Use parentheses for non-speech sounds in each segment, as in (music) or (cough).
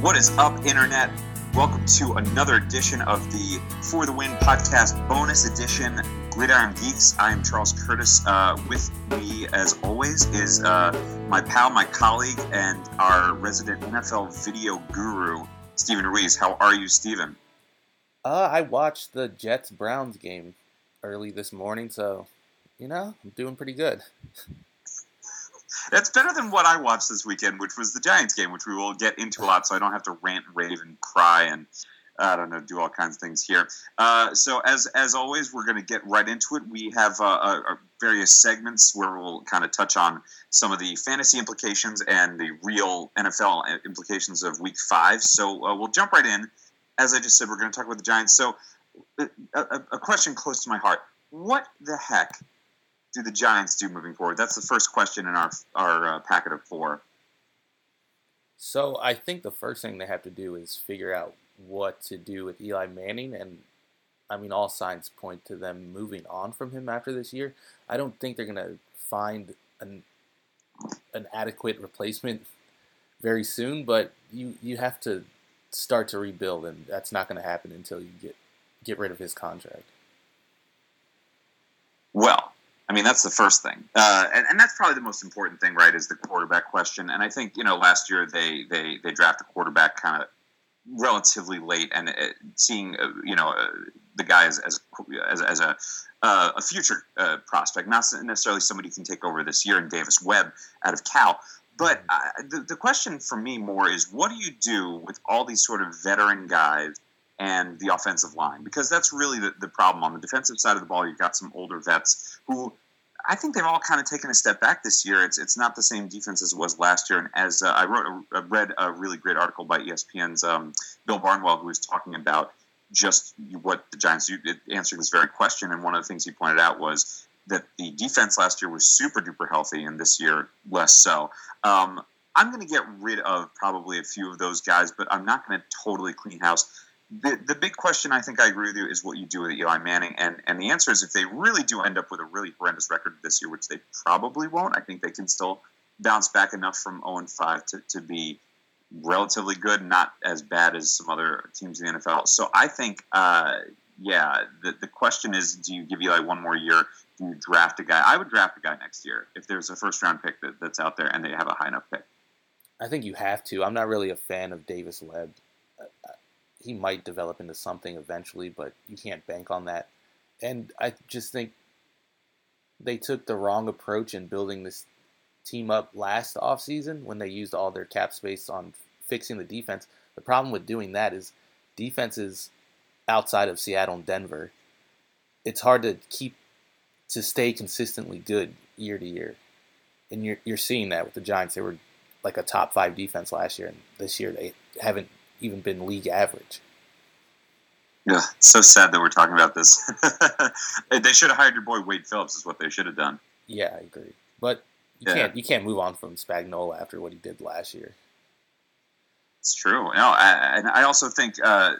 What is up, Internet? Welcome to another edition of the For the Win podcast bonus edition, Gridiron Geeks. I am Charles Curtis. Uh, with me, as always, is uh, my pal, my colleague, and our resident NFL video guru, Stephen Ruiz. How are you, Stephen? Uh, I watched the Jets Browns game early this morning, so you know I'm doing pretty good. (laughs) That's better than what I watched this weekend, which was the Giants game, which we will get into a lot, so I don't have to rant, rave, and cry and I don't know, do all kinds of things here. Uh, so as as always, we're going to get right into it. We have uh, uh, various segments where we'll kind of touch on some of the fantasy implications and the real NFL implications of Week Five. So uh, we'll jump right in. As I just said, we're going to talk about the Giants. So uh, a, a question close to my heart: What the heck do the Giants do moving forward? That's the first question in our our uh, packet of four. So I think the first thing they have to do is figure out what to do with Eli Manning, and I mean all signs point to them moving on from him after this year. I don't think they're gonna find an an adequate replacement very soon, but you you have to start to rebuild, and that's not going to happen until you get get rid of his contract. Well, I mean, that's the first thing, uh, and, and, that's probably the most important thing, right? Is the quarterback question. And I think you know, last year they they they draft a quarterback kind of relatively late, and it, seeing uh, you know uh, the guy as as as, as a uh, a future uh, prospect, not necessarily somebody who can take over this year. in Davis Webb out of Cal. But uh, the, the question for me more is, what do you do with all these sort of veteran guys and the offensive line because that's really the, the problem on the defensive side of the ball. You've got some older vets who I think they've all kind of taken a step back this year. It's it's not the same defense as it was last year. And as uh, I wrote, I read a really great article by ESPN's um, Bill Barnwell, who was talking about just what the Giants answering this very question. And one of the things he pointed out was that the defense last year was super duper healthy, and this year less so. Um, I'm going to get rid of probably a few of those guys, but I'm not going to totally clean house the, the big question I think I agree with you is what you do with Eli Manning, and and the answer is if they really do end up with a really horrendous record this year, which they probably won't, I think they can still bounce back enough from 0 5 to, to be relatively good, not as bad as some other teams in the NFL. So I think, uh, yeah, the, the question is do you give Eli one more year? Do you draft a guy? I would draft a guy next year if there's a first round pick that, that's out there and they have a high enough pick. I think you have to. I'm not really a fan of Davis Webb he might develop into something eventually, but you can't bank on that. And I just think they took the wrong approach in building this team up last offseason when they used all their cap space on fixing the defense. The problem with doing that is defenses outside of Seattle and Denver, it's hard to keep to stay consistently good year to year. And you're you're seeing that with the Giants. They were like a top five defense last year, and this year they haven't even been league average. Yeah, so sad that we're talking about this. (laughs) they should have hired your boy Wade Phillips. Is what they should have done. Yeah, I agree. But you yeah. can't you can't move on from Spagnuolo after what he did last year. It's true. No, I, and I also think uh,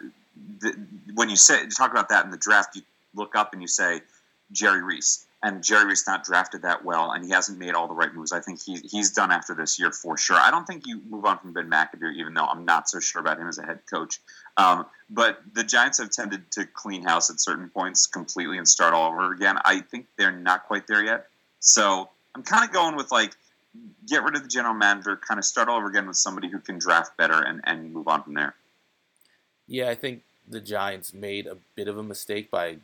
the, when you say you talk about that in the draft, you look up and you say Jerry Reese and Jerry Reese not drafted that well, and he hasn't made all the right moves. I think he, he's done after this year for sure. I don't think you move on from Ben McAdoo, even though I'm not so sure about him as a head coach. Um, but the Giants have tended to clean house at certain points completely and start all over again. I think they're not quite there yet. So I'm kind of going with like get rid of the general manager, kind of start all over again with somebody who can draft better and, and move on from there. Yeah, I think the Giants made a bit of a mistake by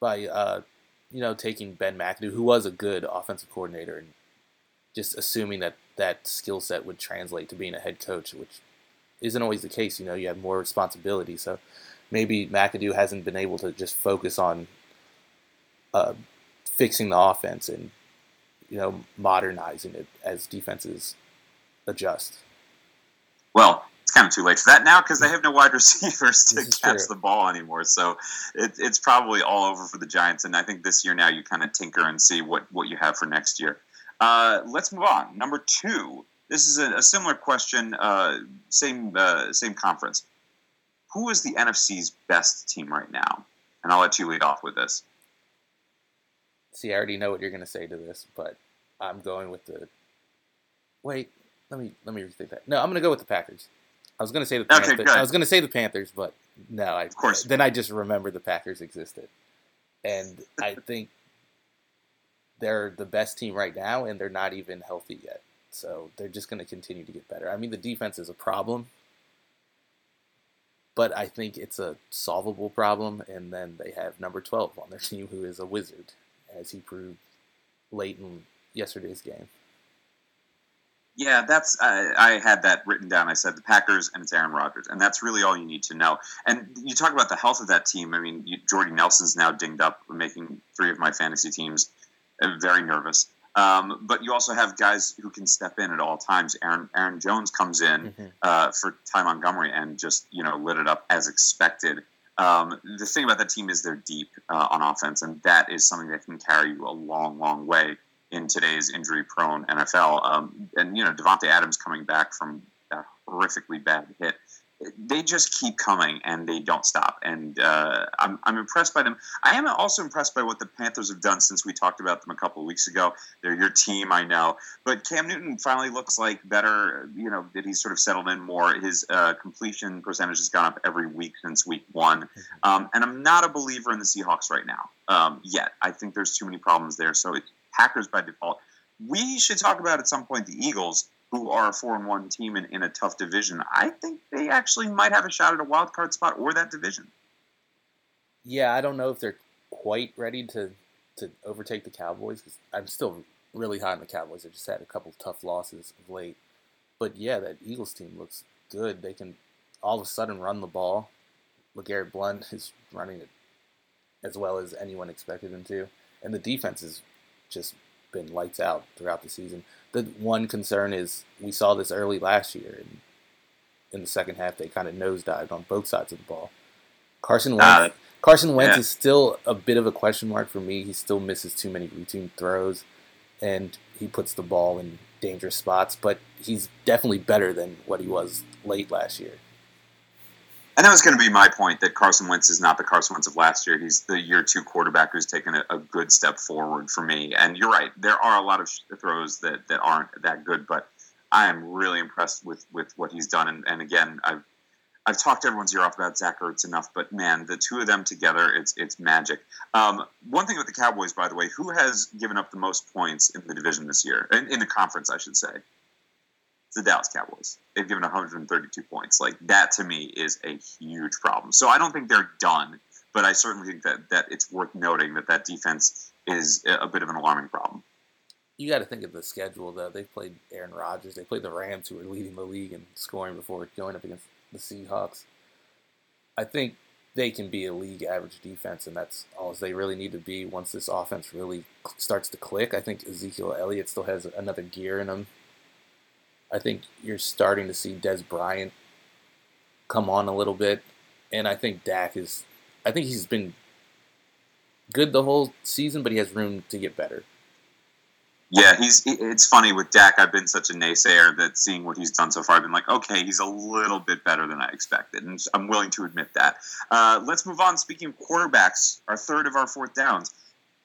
by uh, you know, taking Ben McAdoo, who was a good offensive coordinator, and just assuming that that skill set would translate to being a head coach, which isn't always the case. You know, you have more responsibility. So maybe McAdoo hasn't been able to just focus on uh, fixing the offense and you know modernizing it as defenses adjust. Well, kind of too late for that now because they (laughs) have no wide (laughs) receivers to catch true. the ball anymore. So it, it's probably all over for the Giants. And I think this year now you kind of tinker and see what, what you have for next year. Uh, let's move on. Number two. This is a, a similar question. Uh, same uh, same conference. Who is the NFC's best team right now? And I'll let you lead off with this. See, I already know what you're going to say to this, but I'm going with the. Wait, let me let me rethink that. No, I'm gonna go with the Packers. I was gonna say the Panthers. Okay, I was gonna say the Panthers, but no, I, of course. Then I just remembered the Packers existed, and I think they're the best team right now, and they're not even healthy yet. So they're just going to continue to get better. I mean, the defense is a problem, but I think it's a solvable problem. And then they have number 12 on their (laughs) team, who is a wizard, as he proved late in yesterday's game. Yeah, that's uh, I had that written down. I said the Packers and it's Aaron Rodgers, and that's really all you need to know. And you talk about the health of that team. I mean, you, Jordy Nelson's now dinged up, making three of my fantasy teams very nervous. Um, but you also have guys who can step in at all times. Aaron Aaron Jones comes in mm-hmm. uh, for Ty Montgomery and just you know lit it up as expected. Um, the thing about that team is they're deep uh, on offense, and that is something that can carry you a long, long way in today's injury-prone NFL. Um, and you know, Davante Adams coming back from a horrifically bad hit they just keep coming and they don't stop. And uh, I'm, I'm impressed by them. I am also impressed by what the Panthers have done since we talked about them a couple of weeks ago. They're your team, I know. But Cam Newton finally looks like better, you know, that he's sort of settled in more. His uh, completion percentage has gone up every week since week one. Um, and I'm not a believer in the Seahawks right now um, yet. I think there's too many problems there. So Packers by default. We should talk about at some point the Eagles who are a four and one team in, in a tough division, I think they actually might have a shot at a wild card spot or that division. Yeah, I don't know if they're quite ready to to overtake the Cowboys because I'm still really high on the Cowboys. They've just had a couple tough losses of late, but yeah, that Eagles team looks good. They can all of a sudden run the ball. LeGarrette Blunt is running it as well as anyone expected him to, and the defense has just been lights out throughout the season the one concern is we saw this early last year, and in the second half they kind of nosedived on both sides of the ball. Carson Wentz, uh, Carson Wentz yeah. is still a bit of a question mark for me. He still misses too many routine throws, and he puts the ball in dangerous spots. But he's definitely better than what he was late last year. And that was going to be my point that Carson Wentz is not the Carson Wentz of last year. He's the year two quarterback who's taken a, a good step forward for me. And you're right, there are a lot of throws that, that aren't that good, but I am really impressed with, with what he's done. And, and again, I've I've talked everyone's ear off about Zach Ertz enough, but man, the two of them together, it's it's magic. Um, one thing with the Cowboys, by the way, who has given up the most points in the division this year, in, in the conference, I should say? The Dallas Cowboys. They've given 132 points. Like that to me is a huge problem. So I don't think they're done, but I certainly think that that it's worth noting that that defense is a bit of an alarming problem. You got to think of the schedule though. They played Aaron Rodgers. They played the Rams, who are leading the league in scoring before going up against the Seahawks. I think they can be a league average defense, and that's all they really need to be once this offense really starts to click. I think Ezekiel Elliott still has another gear in him I think you're starting to see Dez Bryant come on a little bit, and I think Dak is. I think he's been good the whole season, but he has room to get better. Yeah, he's. It's funny with Dak. I've been such a naysayer that seeing what he's done so far, I've been like, okay, he's a little bit better than I expected, and I'm willing to admit that. Uh, let's move on. Speaking of quarterbacks, our third of our fourth downs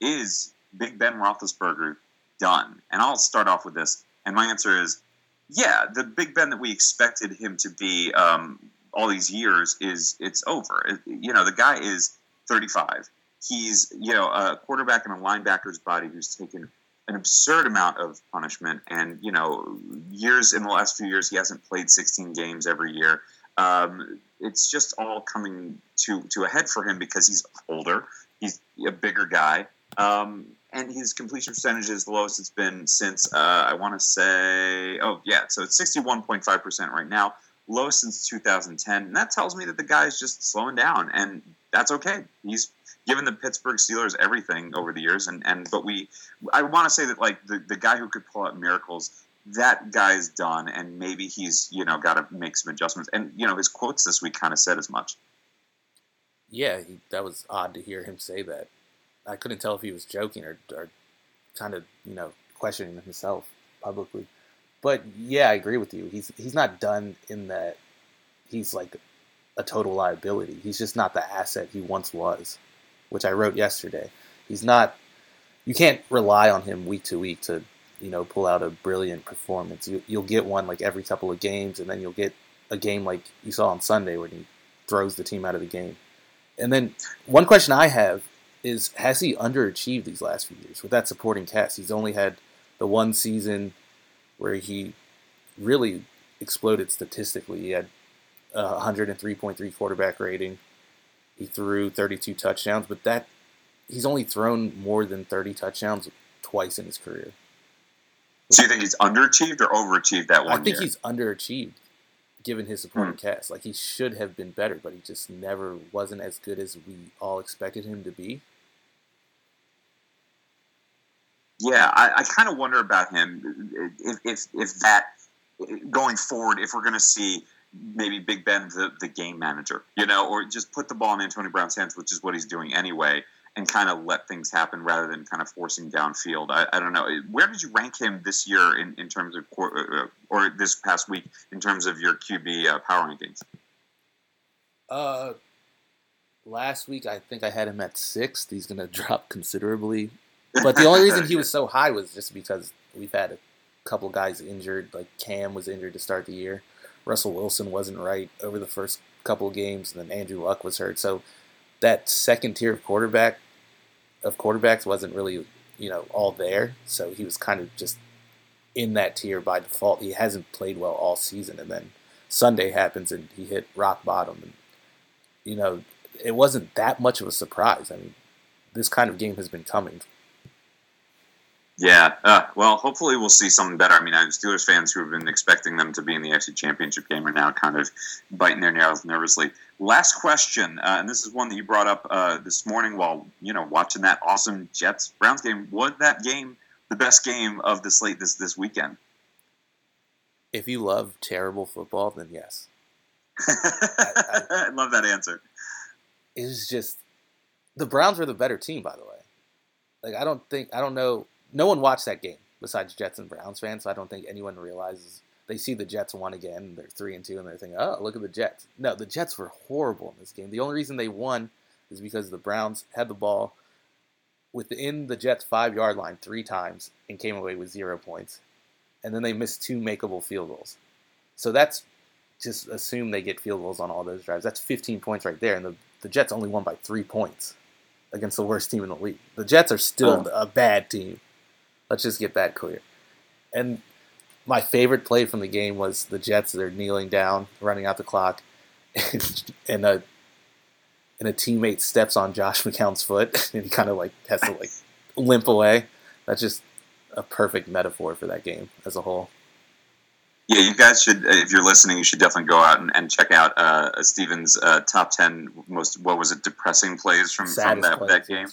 is Big Ben Roethlisberger done, and I'll start off with this. And my answer is yeah, the Big Ben that we expected him to be um, all these years is it's over. It, you know, the guy is 35. He's you know a quarterback in a linebacker's body who's taken an absurd amount of punishment, and you know, years in the last few years he hasn't played 16 games every year. Um, it's just all coming to to a head for him because he's older. He's a bigger guy. Um, and his completion percentage is the lowest it's been since uh, I want to say, oh yeah, so it's sixty one point five percent right now, lowest since two thousand ten, and that tells me that the guy is just slowing down, and that's okay. He's given the Pittsburgh Steelers everything over the years, and and but we, I want to say that like the the guy who could pull out miracles. That guy's done, and maybe he's you know got to make some adjustments. And you know his quotes this week kind of said as much. Yeah, he, that was odd to hear him say that. I couldn't tell if he was joking or, or kind of you know questioning himself publicly. But yeah, I agree with you. He's he's not done in that he's like a total liability. He's just not the asset he once was, which I wrote yesterday. He's not. You can't rely on him week to week to you know, pull out a brilliant performance. You, you'll get one like every couple of games, and then you'll get a game like you saw on Sunday when he throws the team out of the game. And then one question I have is has he underachieved these last few years with that supporting cast? He's only had the one season where he really exploded statistically. He had a 103.3 quarterback rating. He threw 32 touchdowns, but that he's only thrown more than 30 touchdowns twice in his career. So you think he's underachieved or overachieved that one I think year? he's underachieved given his supporting hmm. cast. Like he should have been better, but he just never wasn't as good as we all expected him to be. Yeah, I, I kind of wonder about him if, if if that going forward, if we're going to see maybe Big Ben the, the game manager, you know, or just put the ball in Antonio Brown's hands, which is what he's doing anyway, and kind of let things happen rather than kind of forcing downfield. I, I don't know. Where did you rank him this year in, in terms of, uh, or this past week in terms of your QB uh, power rankings? Uh, last week I think I had him at sixth. He's going (laughs) to drop considerably, but the only reason he was (laughs) so high was just because we've had a couple guys injured. Like Cam was injured to start the year. Russell Wilson wasn't right over the first couple of games, and then Andrew Luck was hurt. So that second tier of quarterback of quarterbacks wasn't really you know all there. So he was kind of just in that tier by default. He hasn't played well all season, and then Sunday happens and he hit rock bottom. And you know it wasn't that much of a surprise. I mean, this kind of game has been coming yeah, uh, well, hopefully we'll see something better. I mean, I'm Steelers fans who have been expecting them to be in the AFC Championship game are now kind of biting their nails nervously. Last question, uh, and this is one that you brought up uh, this morning while you know watching that awesome Jets Browns game. Was that game the best game of the slate this this weekend? If you love terrible football, then yes. I, (laughs) I, I love that answer. It was just the Browns were the better team, by the way. Like I don't think I don't know no one watched that game besides Jets and Browns fans, so I don't think anyone realizes they see the Jets won again. They're three and two, and they're thinking, "Oh, look at the Jets." No, the Jets were horrible in this game. The only reason they won is because the Browns had the ball within the Jets' five yard line three times and came away with zero points, and then they missed two makeable field goals. So that's just assume they get field goals on all those drives. That's 15 points right there, and the the Jets only won by three points against the worst team in the league. The Jets are still oh. a bad team. Let's just get that clear. And my favorite play from the game was the Jets. They're kneeling down, running out the clock, (laughs) and a and a teammate steps on Josh (laughs) McCown's foot, and he kind of like has to like limp away. That's just a perfect metaphor for that game as a whole. Yeah, you guys should, if you're listening, you should definitely go out and, and check out uh, Steven's uh, top ten most what was it depressing plays from, from that, that game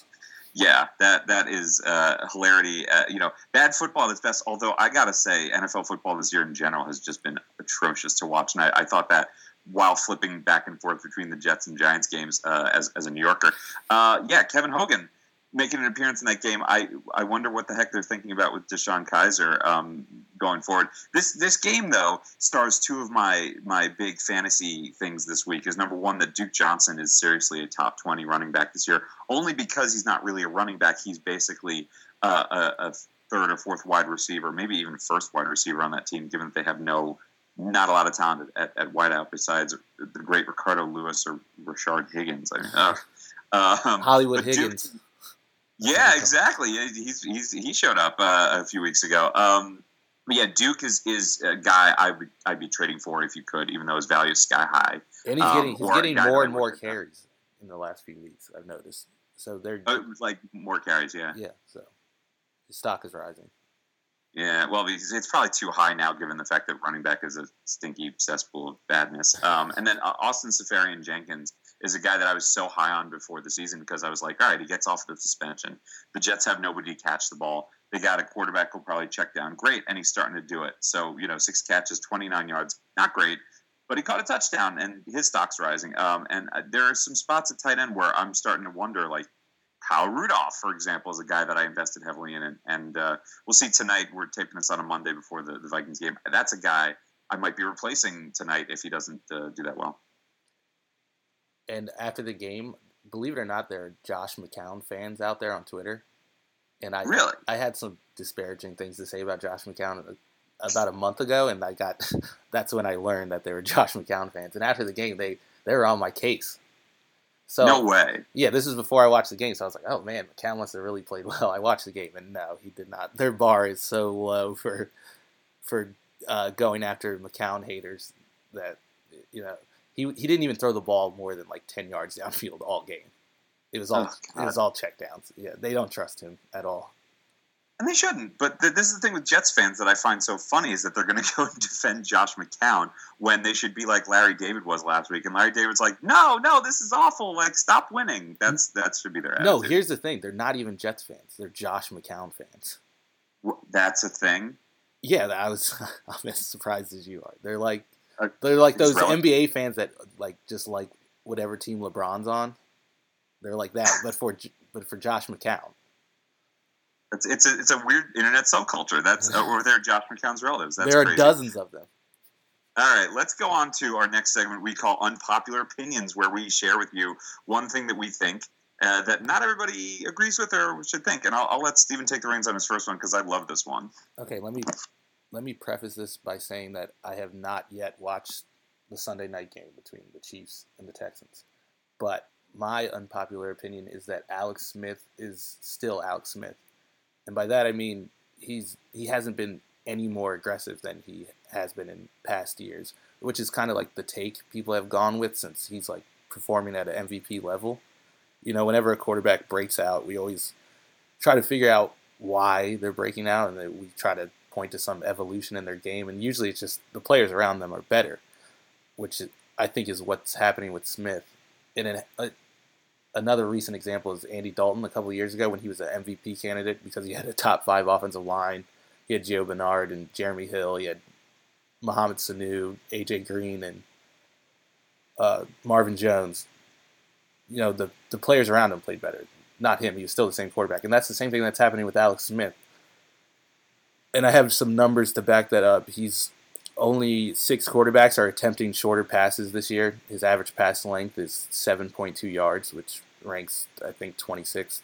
yeah, that that is uh, hilarity. Uh, you know, bad football is best. Although I gotta say, NFL football this year in general has just been atrocious to watch, and I, I thought that while flipping back and forth between the Jets and Giants games uh, as as a New Yorker. Uh, yeah, Kevin Hogan making an appearance in that game. I I wonder what the heck they're thinking about with DeShone Kizer um, going forward. This this game though stars two of my my big fantasy things this week. Is number one that Duke Johnson is seriously a top twenty running back this year, only because he's not really a running back. He's basically uh, a, a third or fourth wide receiver, maybe even first wide receiver on that team, given that they have no not a lot of talent at, at wideout besides the great Ricardo Louis or Rashard Higgins. I mean, um, Hollywood Higgins. Duke, yeah, exactly. He's, he's he showed up uh, a few weeks ago. Um, but yeah, Duke is is a guy I would I'd be trading for if you could, even though his value is sky high. And he's getting um, he's getting more and more carries in the last few weeks. I've noticed. So they're oh, like more carries, yeah. Yeah. So his stock is rising. Yeah, well, it's probably too high now, given the fact that running back is a stinky cesspool of badness. Um, and then uh, Austin Seferian Jenkins is a guy that I was so high on before the season because I was like, all right, he gets off the suspension. The Jets have nobody to catch the ball. They got a quarterback who'll probably check down. Great. And he's starting to do it. So, you know, six catches, 29 yards. Not great, but he caught a touchdown and his stock's rising. Um, and uh, there are some spots at tight end where I'm starting to wonder, like, Kyle Rudolph, for example, is a guy that I invested heavily in. And, and uh, we'll see tonight. We're taping this on a Monday before the, the Vikings game. That's a guy I might be replacing tonight if he doesn't uh, do that well. And after the game, believe it or not, there are Josh McCown fans out there on Twitter. And I Really? I had some disparaging things to say about Josh McCown about a month ago, and I got (laughs) that's when I learned that they were (laughs) Josh McCown fans. And after the game, they they were on my case. So no way. yeah, this was before I watched the game, so I was like, "Oh man, McCown must have really played (laughs) well." I watched the game, and no, he did not. Their bar is so low for for uh, going after McCown haters that you know he he didn't even throw the ball more than like ten yards downfield all game. It was all Oh, it was all checkdowns. Yeah, they don't trust him at all. And they shouldn't. But th- this is the thing with Jets fans that I find so funny is that they're going (laughs) to go and defend Josh McCown when they should be like Larry David was last week. And Larry David's like, no, no, this is awful. Like, stop winning. That's that should be their attitude. No, here's the thing: they're not even Jets fans. They're Josh McCown fans. W- that's a thing. Yeah, I was (laughs) I'm as surprised as you are. They're like They're like those relative. NBA fans that like just like whatever team LeBron's on. They're like that, but for but for Josh McCown. It's it's a, it's a weird internet subculture. That's or they're Josh McCown's relatives. That's there are crazy. dozens of them. All right, let's go on to our next segment we call Unpopular Opinions, where we share with you one thing that we think uh, that not everybody agrees with or should think. And I'll, I'll let Steven take the reins on his first one because I love this one. Okay, let me let me preface this by saying that I have not yet watched the Sunday night game between the Chiefs and the Texans. But my unpopular opinion is that Alex Smith is still Alex Smith. And by that I mean he's he hasn't been any more aggressive than he has been in past years, which is kind of like the take people have gone with since he's like performing at an MVP level. You know, whenever a quarterback breaks out, we always try to figure out why they're breaking out, and we try to point to some evolution in their game. And usually, it's just the players around them are better, which I think is what's happening with Smith. And an, a, another recent example is Andy Dalton a couple years ago when he was an MVP candidate because he had a top five offensive line. He had Gio Bernard and Jeremy Hill. He had Mohamed Sanu, AJ Green, and uh, Marvin Jones. You know, the, the players around him played better. Not him. He was still the same quarterback. And that's the same thing that's happening with Alex Smith. And I have some numbers to back that up. He's only six quarterbacks are attempting shorter passes this year. His average pass length is 7.2 yards, which ranks, I think, 26th.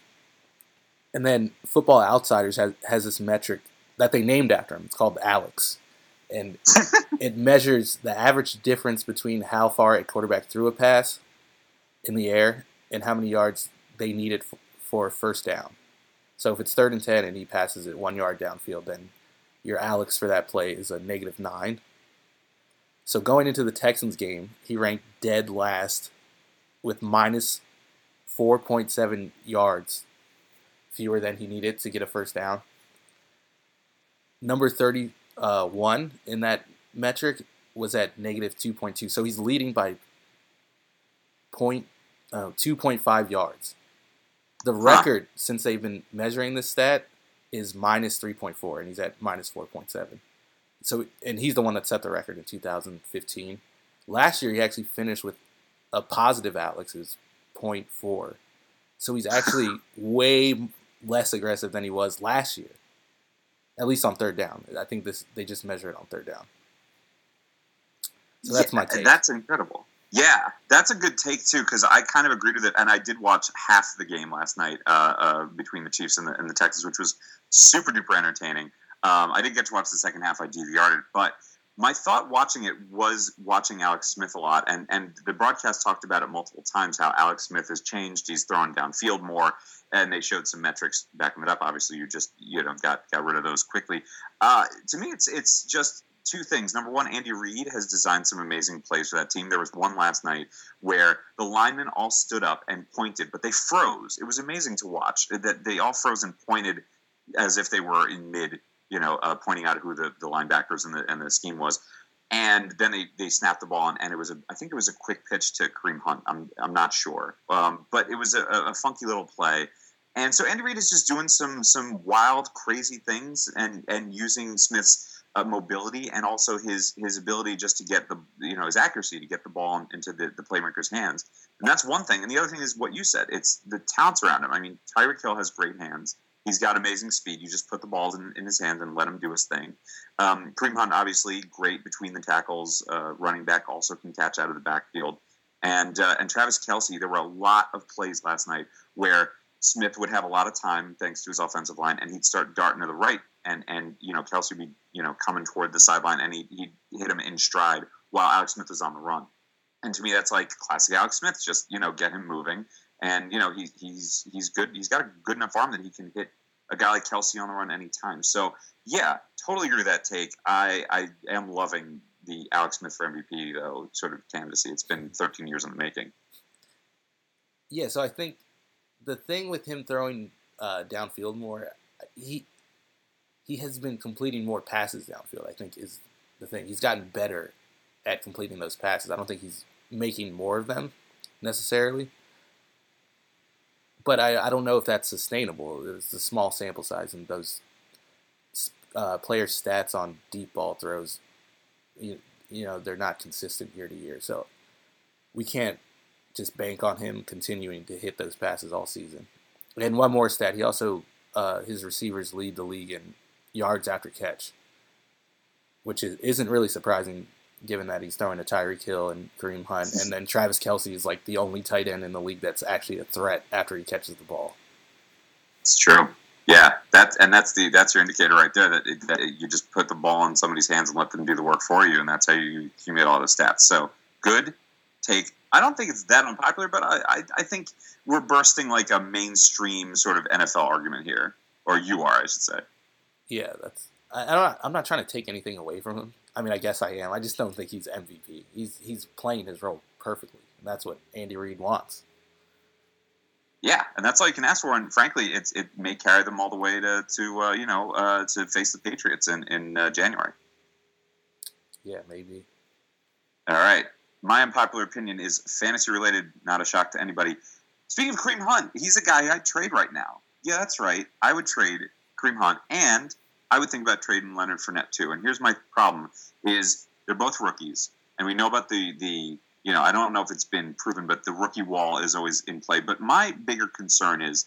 And then Football Outsiders has, has this metric that they named after him. It's called Alex. And (laughs) it measures the average difference between how far a quarterback threw a pass in the air and how many yards they needed for a first down. So if it's third and 10 and he passes it one yard downfield, then your Alex for that play is a negative nine. So going into the Texans game, he ranked dead last with minus 4.7 yards fewer than he needed to get a first down. Number 31 in that metric was at negative 2.2. So he's leading by point, uh, 2.5 yards. The record since they've been measuring this stat is minus 3.4, and he's at minus 4.7. So, and he's the one that set the record in 2015. Last year, he actually finished with a positive Alex is 0.4. So he's actually (laughs) way less aggressive than he was last year. At least on third down. I think this they just measure it on third down. So that's my take. That's incredible. Yeah, that's a good take too because I kind of agreed with it, and I did watch half the game last night uh, uh, between the Chiefs and the, and the Texans, which was super duper entertaining. Um, I didn't get to watch the second half; I DVR'd it, but my thought watching it was watching Alex Smith a lot, and and the broadcast talked about it multiple times how Alex Smith has changed. He's throwing downfield more, and they showed some metrics backing it up. Obviously, you just you know got got rid of those quickly. Uh, to me, it's it's just two things. Number one, Andy Reid has designed some amazing plays for that team. There was one last night where the linemen all stood up and pointed, but they froze. It was amazing to watch that they all froze and pointed as if they were in mid, you know, uh, pointing out who the, the linebackers and the and the scheme was. And then they, they snapped the ball, and, and it was a I think it was a quick pitch to Kareem Hunt. I'm I'm not sure, um, but it was a, a funky little play. And so Andy Reid is just doing some some wild, crazy things, and and using Smith's uh, mobility and also his his ability just to get the you know his accuracy to get the ball into the, the playmaker's hands. And that's one thing. And the other thing is what you said. It's the talents around him. I mean, Tyreek Hill has great hands. He's got amazing speed. You just put the balls in, in his hands and let him do his thing. Um, Kareem Hunt, obviously, great between the tackles. Uh, running back also can catch out of the backfield. And uh, and Travis Kelce, there were a lot of plays last night where Smith would have a lot of time thanks to his offensive line, and he'd start darting to the right, and and you know Kelce would be you know coming toward the sideline, and he'd, he'd hit him in stride while Alex Smith was on the run. And to me, that's like classic Alex Smith. Just you know, get him moving, and you know he, he's he's good. He's got a good enough arm that he can hit a guy like Kelce on the run anytime. So yeah, totally agree with that take. I I am loving the Alex Smith for MVP though sort of candidacy. It's been 13 years in the making. Yeah, so I think the thing with him throwing uh, downfield more, he he has been completing more passes downfield. I think is the thing. He's gotten better at completing those passes. I don't think he's making more of them necessarily. But I, I don't know if that's sustainable. It's a small sample size, and those uh, player stats on deep ball throws, you, you know, they're not consistent year to year. So we can't just bank on him continuing to hit those passes all season. And one more stat: he also uh, his receivers lead the league in yards after catch, which is, isn't really surprising given that he's throwing to Tyreek Hill and Kareem Hunt, and then Travis Kelce is like the only tight end in the league that's actually a threat after he catches the ball. It's true. Yeah, that's and that's the that's your indicator right there that, it, that you just put the ball in somebody's hands and let them do the work for you, and that's how you accumulate all the stats. So good take. I don't think it's that unpopular, but I, I, I think we're bursting like a mainstream sort of NFL argument here, or you are, I should say. Yeah, that's. I, I don't. I'm not trying to take anything away from him. I mean, I guess I am. I just don't think he's MVP. He's he's playing his role perfectly, and that's what Andy Reid wants. Yeah, and that's all you can ask for. And frankly, it's it may carry them all the way to to uh, you know uh, to face the Patriots in in uh, January. Yeah, maybe. All right, my unpopular opinion is fantasy related. Not a shock to anybody. Speaking of Kareem Hunt, he's a guy I'd trade right now. Yeah, that's right. I would trade Kareem Hunt, and I would think about trading Leonard Fournette too. And here's my problem: is they're both rookies, and we know about the the you know, I don't know if it's been proven, but the rookie wall is always in play. But my bigger concern is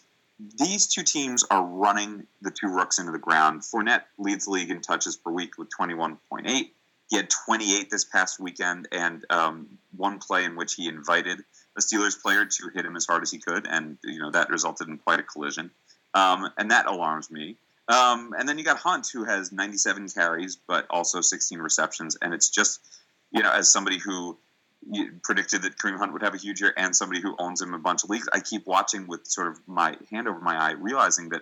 these two teams are running the two rooks into the ground. Fournette leads the league in touches per week with 21.8. He had 28 this past weekend, and um, one play in which he invited a Steelers player to hit him as hard as he could, and you know that resulted in quite a collision, um, and that alarms me. Um, and then you got Hunt, who has 97 carries, but also 16 receptions, and it's just, you know, as somebody who predicted that Kareem Hunt would have a huge year and somebody who owns him a bunch of leagues. I keep watching with sort of my hand over my eye, realizing that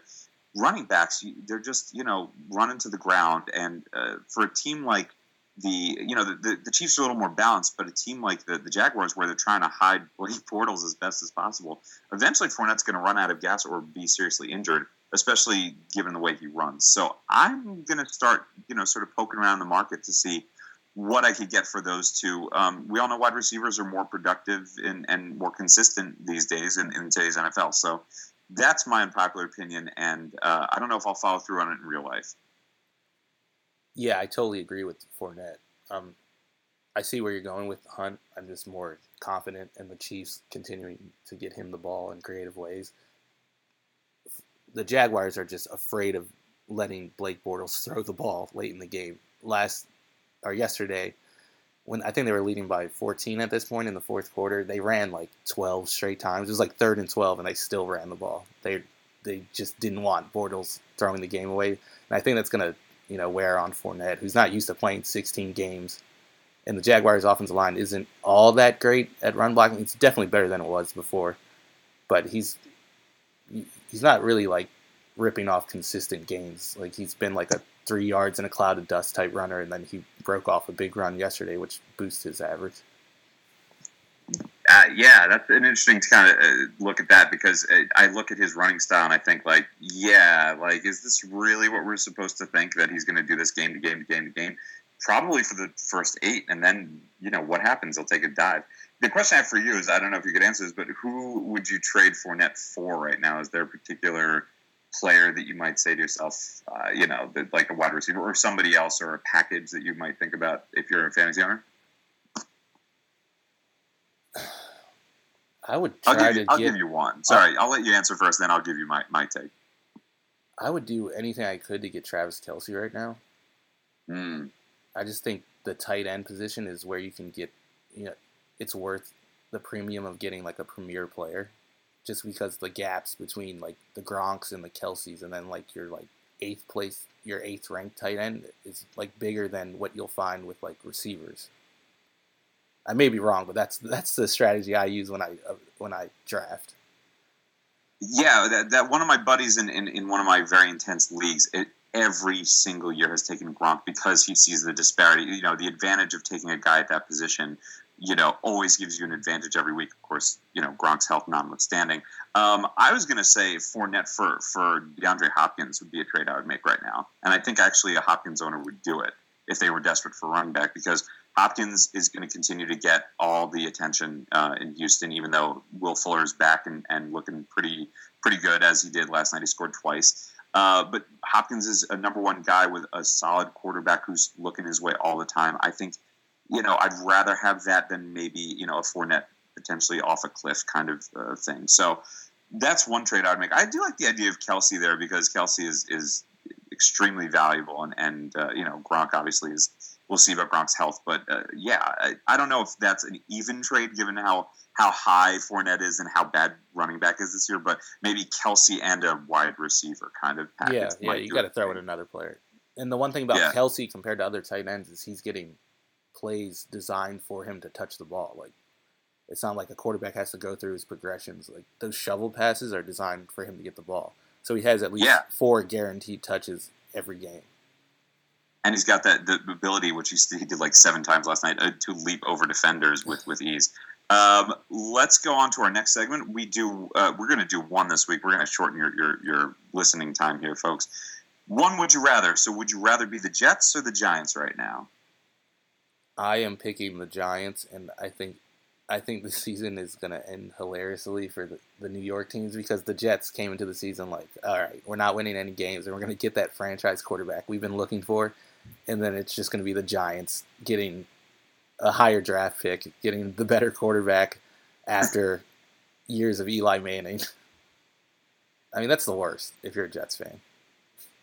running backs, they're just, you know, running to the ground. And uh, for a team like the, you know, the, the, the, Chiefs are a little more balanced, but a team like the, the Jaguars, where they're trying to hide (laughs) Blake Bortles as best as possible, eventually Fournette's going to run out of gas or be seriously injured, especially given the way he runs. So I'm going to start, you know, sort of poking around the market to see – what I could get for those two. Um, we all know wide receivers are more productive and, and more consistent these days in, in, today's NFL. So that's my unpopular opinion, and uh, I don't know if I'll follow through on it in real life. Yeah, I totally agree with Fournette. Um, I see where you're going with Hunt. I'm just more confident in the Chiefs continuing to get him the ball in creative ways. The Jaguars are just afraid of letting Blake Bortles (laughs) throw the ball late in the game. Last or yesterday when I think they were leading by 14 at this point in the fourth quarter. They ran like 12 straight times. It was like third and 12, and they still ran the ball. They they just didn't want Bortles throwing the game away, and I think that's gonna you know wear on Fournette, who's not used to playing 16 games. And the Jaguars' offensive line isn't all that great at run blocking. It's definitely better than it was before, but he's he's not really like ripping off consistent games. Like he's been like a three yards in a cloud of dust type runner, and then he broke off a big run yesterday, which boosts his average. Uh, yeah, that's an interesting to kind of uh, look at that because uh, I look at his running style and I think like, yeah, like is this really what we're supposed to think that he's going to do this game to game to game to game? Probably for the first eight, and then you know what happens? He'll take a dive. The question I have for you is, I don't know if you could answer this, but who would you trade Fournette for right now? Is there a particular player that you might say to yourself, uh, you know, like a wide receiver or somebody else or a package that you might think about if you're a fantasy owner? I would I'll, give you, I'll give you, one. Sorry, I'll let you answer first, then I'll give you my, my take. I would do anything I could to get Travis Kelce right now. Mm. I just think the tight end position is where you can get, you know, it's worth the premium of getting like a premier player just because the gaps between like the Gronks and the Kelces, and then like your like eighth place, your eighth ranked tight end is like bigger than what you'll find with like receivers. I may be wrong, but that's that's the strategy I use when I uh, when I draft. Yeah, that, that one of my buddies in, in, in one of my very intense leagues, it, every single year has taken Gronk because he sees the disparity. You know, the advantage of taking a guy at that position, you know, always gives you an advantage every week. Of course, you know, Gronk's health notwithstanding. Um, I was going to say Fournette for, for DeAndre Hopkins would be a trade I would make right now. And I think actually a Hopkins owner would do it if they were desperate for running back because Hopkins is going to continue to get all the attention uh, in Houston, even though Will Fuller is back and, and looking pretty pretty good as he did last night. He scored twice. Uh, but Hopkins is a number one guy with a solid quarterback who's looking his way all the time. I think, you know, I'd rather have that than maybe, you know, a Fournette potentially off a cliff kind of uh, thing. So that's one trade I'd make. I do like the idea of Kelce there because Kelce is, is extremely valuable. And, and uh, you know, Gronk obviously is, we'll see about Gronk's health. But uh, yeah, I, I don't know if that's an even trade given how how high Fournette is and how bad running back is this year, but maybe Kelce and a wide receiver kind of package. Yeah, yeah, you got to throw in another player. And the one thing about yeah. Kelce compared to other tight ends is he's getting plays designed for him to touch the ball. Like it's not like a quarterback has to go through his progressions. Like those shovel passes are designed for him to get the ball. So he has at least yeah. four guaranteed touches every game. And he's got that the ability, which he, did like seven times last night, uh, to leap over defenders with with ease. Um, let's go on to our next segment. We do. Uh, we're going to do one this week. We're going to shorten your, your your listening time here, folks. One would you rather? So would you rather be the Jets or the Giants right now? I am picking the Giants, and I think I think the (laughs) season is going to end hilariously for the, the New York teams because the Jets came into the season like, all right, we're not winning any games, and we're going to get that franchise quarterback we've been looking for, and then it's just going to be the Giants getting a higher draft pick, getting the better quarterback after (laughs) years of Eli Manning. (laughs) I mean, that's the worst if you're a Jets fan.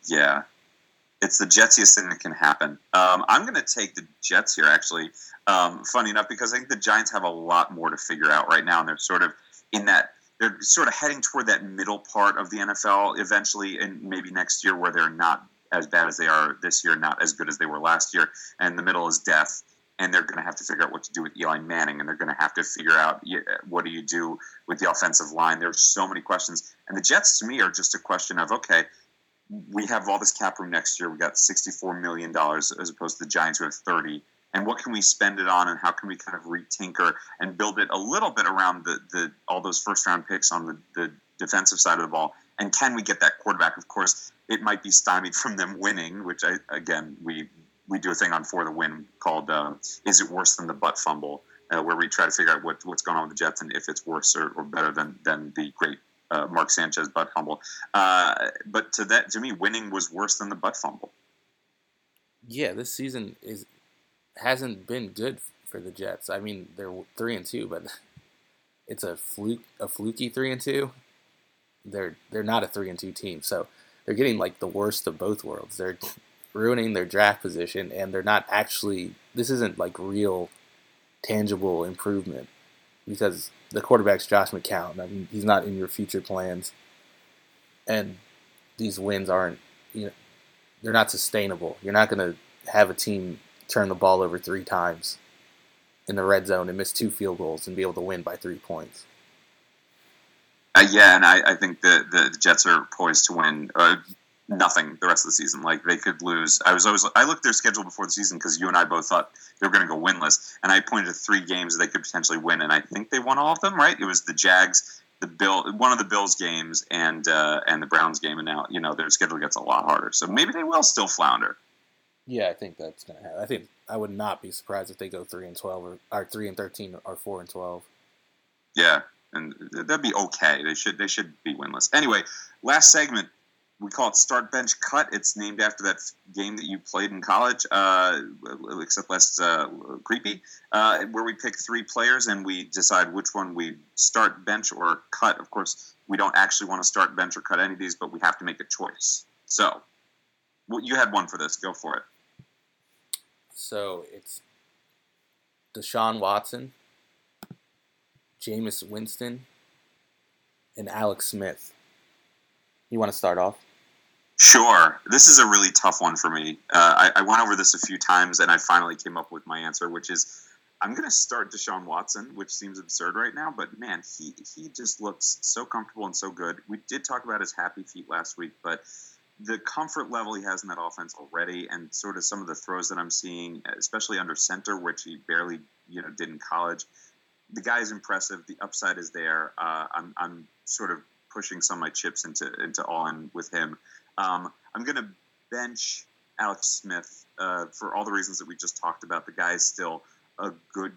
Yeah, it's the jetsiest thing that can happen. Um, I'm going to take the Jets here, actually. Um, funny enough, because I think the Giants have a lot more to figure out right now, and they're sort of in that they're sort of heading toward that middle part of the NFL eventually, and maybe next year where they're not as bad as they are this year, not as good as they were last year, and the middle is death and they're going to have to figure out what to do with Eli Manning, and they're going to have to figure out what do you do with the offensive line. There's so many questions, and the Jets to me are just a question of okay, we have all this cap room next year. We got 64 million dollars as opposed to the Giants who have 30. And what can we spend it on, and how can we kind of retinker and build it a little bit around the, the all those first round picks on the, the defensive side of the ball? And can we get that quarterback? Of course, it might be stymied from them winning, which I again we we do a thing on For the Win called uh, "Is It Worse Than the Butt Fumble," uh, where we try to figure out what, what's going on with the Jets and if it's worse or, or better than than the great uh, Mark Sanchez butt fumble. Uh, but to that, to me, winning was worse than the butt fumble. Yeah, this season is hasn't been good for the Jets. I mean, they're three and two, but it's a fluke, a fluky three and two. They're they're not a three and two team, so they're getting like the worst of both worlds. They're (laughs) ruining their draft position, and they're not actually. This isn't like real, tangible improvement because the quarterback's Josh McCown. I mean, he's not in your future plans, and these wins aren't. You know, they're not sustainable. You're not going to have a team turn the ball over three times in the red zone and miss two field goals and be able to win by three points. Uh, yeah, and I, I think the, the Jets are poised to win. Uh, nothing the rest of the season. Like they could lose. I was always I looked their schedule before the season because you and I both thought they were going to go winless, and I pointed to three games they could potentially win, and I think they won all of them. Right? It was the Jags, the Bill, one of the Bills games, and uh, and the Browns game, and now you know their schedule gets a lot harder. So maybe they will still flounder. Yeah, I think that's going to happen. I think I would not be surprised if they go three and twelve or, or three and thirteen or four and twelve. Yeah, and that'd be okay. They should they should be winless. Anyway, last segment we call it start bench cut. It's named after that game that you played in college, uh, except less uh, creepy, uh, where we pick three players and we decide which one we start bench or cut. Of course, we don't actually want to start bench or cut any of these, but we have to make a choice. So, well, you had one for this. Go for it. So it's Deshaun Watson, Jameis Winston, and Alex Smith. You want to start off? Sure. This is a really tough one for me. Uh, I, I, went over this a few times and I finally came up with my answer, which is I'm going to start Deshaun Watson, which seems absurd right now, but man, he, he just looks so comfortable and so good. We did talk about his happy feet last week, but the comfort level he has in that offense already and sort of some of the throws that I'm seeing, especially under center, which he barely you know did in college, the guy is impressive. The upside is there. Uh, I'm, I'm sort of pushing some of my chips into into all in with him. Um, I'm going to bench Alex Smith uh, for all the reasons that we just talked about. The guy is still a good,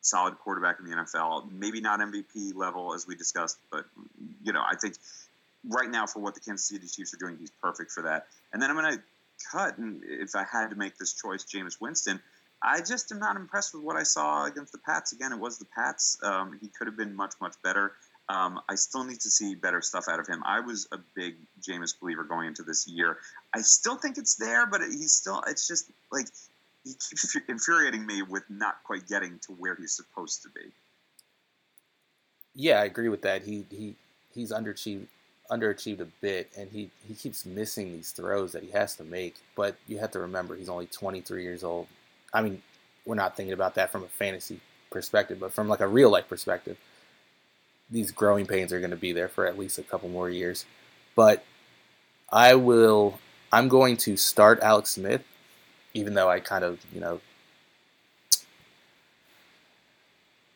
solid quarterback in the NFL. Maybe not MVP level as we discussed, but you know, I think right now for what the Kansas City Chiefs are doing, he's perfect for that. And then I'm going to cut, and if I had to make this choice, Jameis Winston. I just am not impressed with what I saw against the Pats. Again, it was the Pats. Um, he could have been much, much better. Um, I still need to see better stuff out of him. I was a big Jameis believer going into this year. I still think it's there, but he's still. It's just like he keeps infuriating me with not quite getting to where he's supposed to be. Yeah, I agree with that. He he he's underachieved underachieved a bit, and he he keeps missing these throws that he has to make. But you have to remember he's only 23 years old. I mean, we're not thinking about that from a fantasy perspective, but from like a real life perspective these growing pains are going to be there for at least a couple more years. But I will. I'm going to start Alex Smith, even though I kind of you know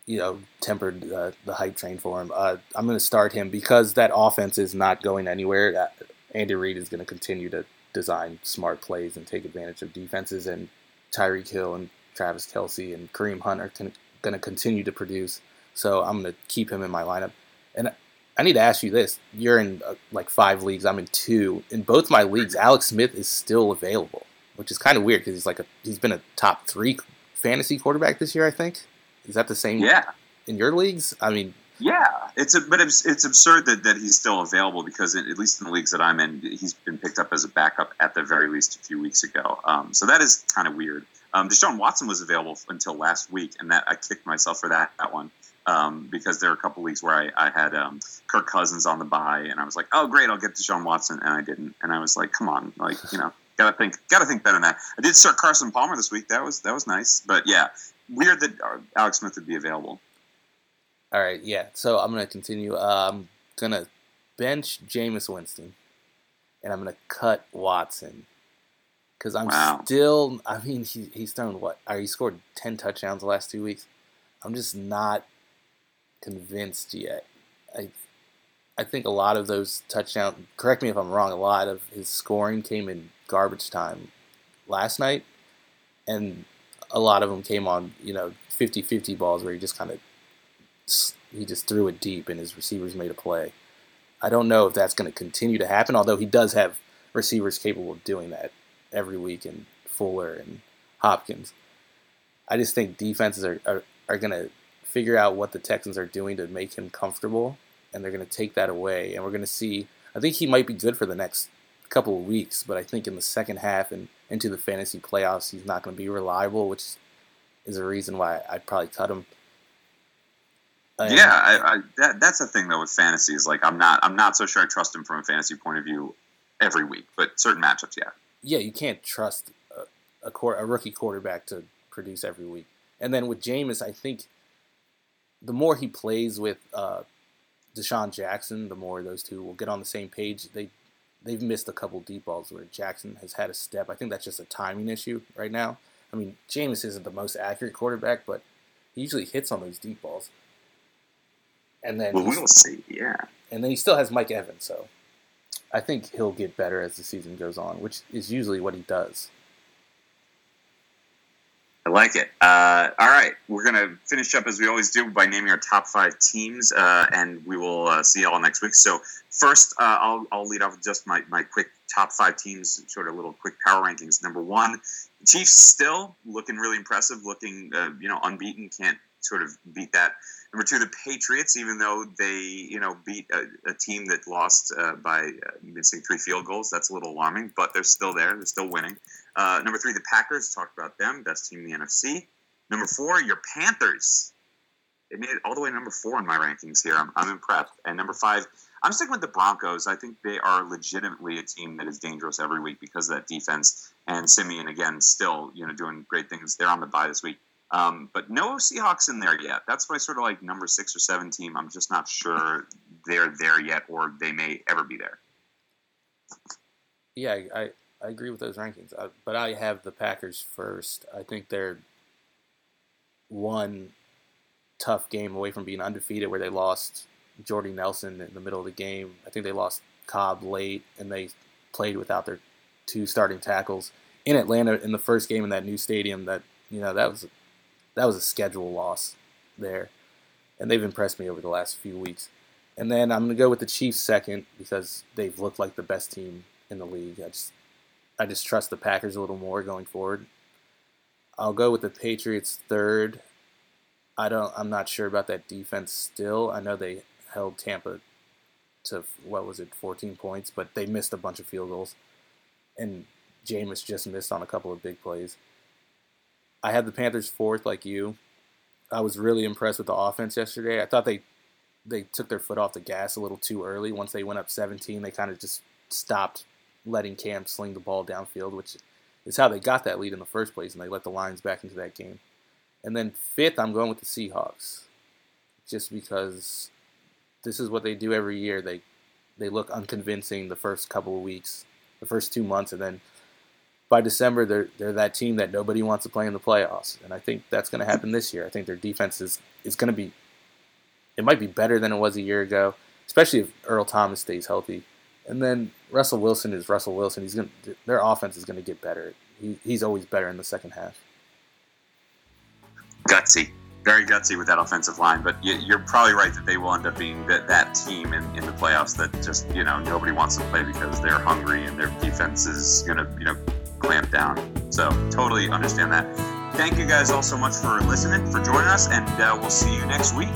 you know tempered uh, the hype train for him. Uh, I'm going to start him because that offense is not going anywhere. Uh, Andy Reid is going to continue to design smart plays and take advantage of defenses, and Tyreek Hill and Travis Kelce and Kareem Hunt are con- going to continue to produce. So I'm going to keep him in my lineup. And I need to ask you this: You're in uh, like five leagues. I'm in two. In both my leagues, Alex Smith is still available, which is kind of weird because he's like a he's been a top three fantasy quarterback this year. I think. Is that the same? Yeah. In your leagues, I mean. Yeah, it's a but it's, it's absurd that, that he's still available because it, at least in the leagues that I'm in, he's been picked up as a backup at the very least a few weeks ago. Um, so that is kind of weird. Um, Deshaun Watson was available until last week, and that I kicked myself for that that one um, because there are a couple weeks where I, I had um, Kirk Cousins on the bye, and I was like, oh great, I'll get Deshaun Watson, and I didn't, and I was like, come on, like you know, gotta think, gotta think better than that. I did start Carson Palmer this week. That was that was nice, but yeah, weird that uh, Alex Smith would be available. All right, yeah. So I'm gonna continue. Uh, I'm gonna bench Jameis Winston, and I'm gonna cut Watson because I'm wow. still. I mean, he, he's thrown what? Are he scored ten touchdowns the last two weeks? I'm just not convinced yet. I I think a lot of those touchdowns. Correct me if I'm wrong. A lot of his scoring came in garbage time last night, and a lot of them came on you know 50-50 balls where he just kind of he just threw it deep and his receivers made a play. I don't know if that's going to continue to happen, although he does have receivers capable of doing that every week in Fuller and Hopkins. I just think defenses are, are, are going to figure out what the Texans are doing to make him comfortable, and they're going to take that away. And we're going to see. I think he might be good for the next couple of weeks, but I think in the second half and into the fantasy playoffs, he's not going to be reliable, which is a reason why I'd probably cut him. And yeah, I, I, that, that's the thing though with fantasy is like I'm not I'm not so sure I trust him from a fantasy point of view every week, but certain matchups, yeah. Yeah, you can't trust a, a, a rookie quarterback to produce every week. And then with Jameis, I think the more he plays with uh, DeSean Jackson, the more those two will get on the same page. They they've missed a couple deep balls where Jackson has had a step. I think that's just a timing issue right now. I mean, Jameis isn't the most accurate quarterback, but he usually hits on those deep balls. And then well, we'll see, yeah. And then he still has Mike Evans, so I think he'll get better as the season goes on, which is usually what he does. I like it. Uh, all right, we're gonna finish up as we always do by naming our top five teams, uh, and we will uh, see you all next week. So first, uh, I'll, I'll lead off with just my, my quick top five teams, sort of little quick power rankings. Number one, Chiefs still looking really impressive, looking uh, you know unbeaten. Can't sort of beat that. Number two, the Patriots, even though they you know beat a, a team that lost uh, by missing three field goals, that's a little alarming, but they're still there. They're still winning. Uh, number three, the Packers. Talked about them, best team in the NFC. Number four, your Panthers. They made it all the way to number four in my rankings here. I'm, I'm impressed. And number five, I'm sticking with the Broncos. I think they are legitimately a team that is dangerous every week because of that defense. And Siemian again, still you know doing great things. They're on the bye this week. Um, but no Seahawks in there yet. That's my sort of like number six or seven team. I'm just not sure they're there yet, or they may ever be there. Yeah, I, I agree with those rankings, uh, but I have the Packers first. I think they're one tough game away from being undefeated, where they lost Jordy Nelson in the middle of the game. I think they lost Cobb late, and they played without their two starting tackles in Atlanta in the first game in that new stadium. That you know that was that was a schedule loss there, and they've impressed me over the last few weeks. And then I'm gonna go with the Chiefs second because they've looked like the best team in the league. I just I just trust the Packers a little more going forward. I'll go with the Patriots third. I don't. I'm not sure about that defense still. I know they held Tampa to what was it, 14 points, but they missed a bunch of field goals, and Jameis just missed on a couple of big plays. I had the Panthers fourth, like you. I was really impressed with the offense yesterday. I thought they they took their foot off the gas a little too early. Once they went up 17, they kind of just stopped letting Cam sling the ball downfield, which is how they got that lead in the first place, and they let the Lions back into that game. And then fifth, I'm going with the Seahawks, just because this is what they do every year. They they look unconvincing the first couple of weeks, the first two months, and then by December, they're they're that team that nobody wants to play in the playoffs, and I think that's going to happen this year. I think their defense is is going to be, it might be better than it was a year ago, especially if Earl Thomas stays healthy. And then Russell Wilson is Russell Wilson. He's going their offense is going to get better. He, he's always better in the second half. Gutsy, very gutsy with that offensive line, but you're probably right that they will end up being that, that team in, in the playoffs that just you know nobody wants to play because they're hungry and their defense is going to you know clamp down. So totally understand that. Thank you guys all so much for listening, for joining us, and uh, we'll see you next week.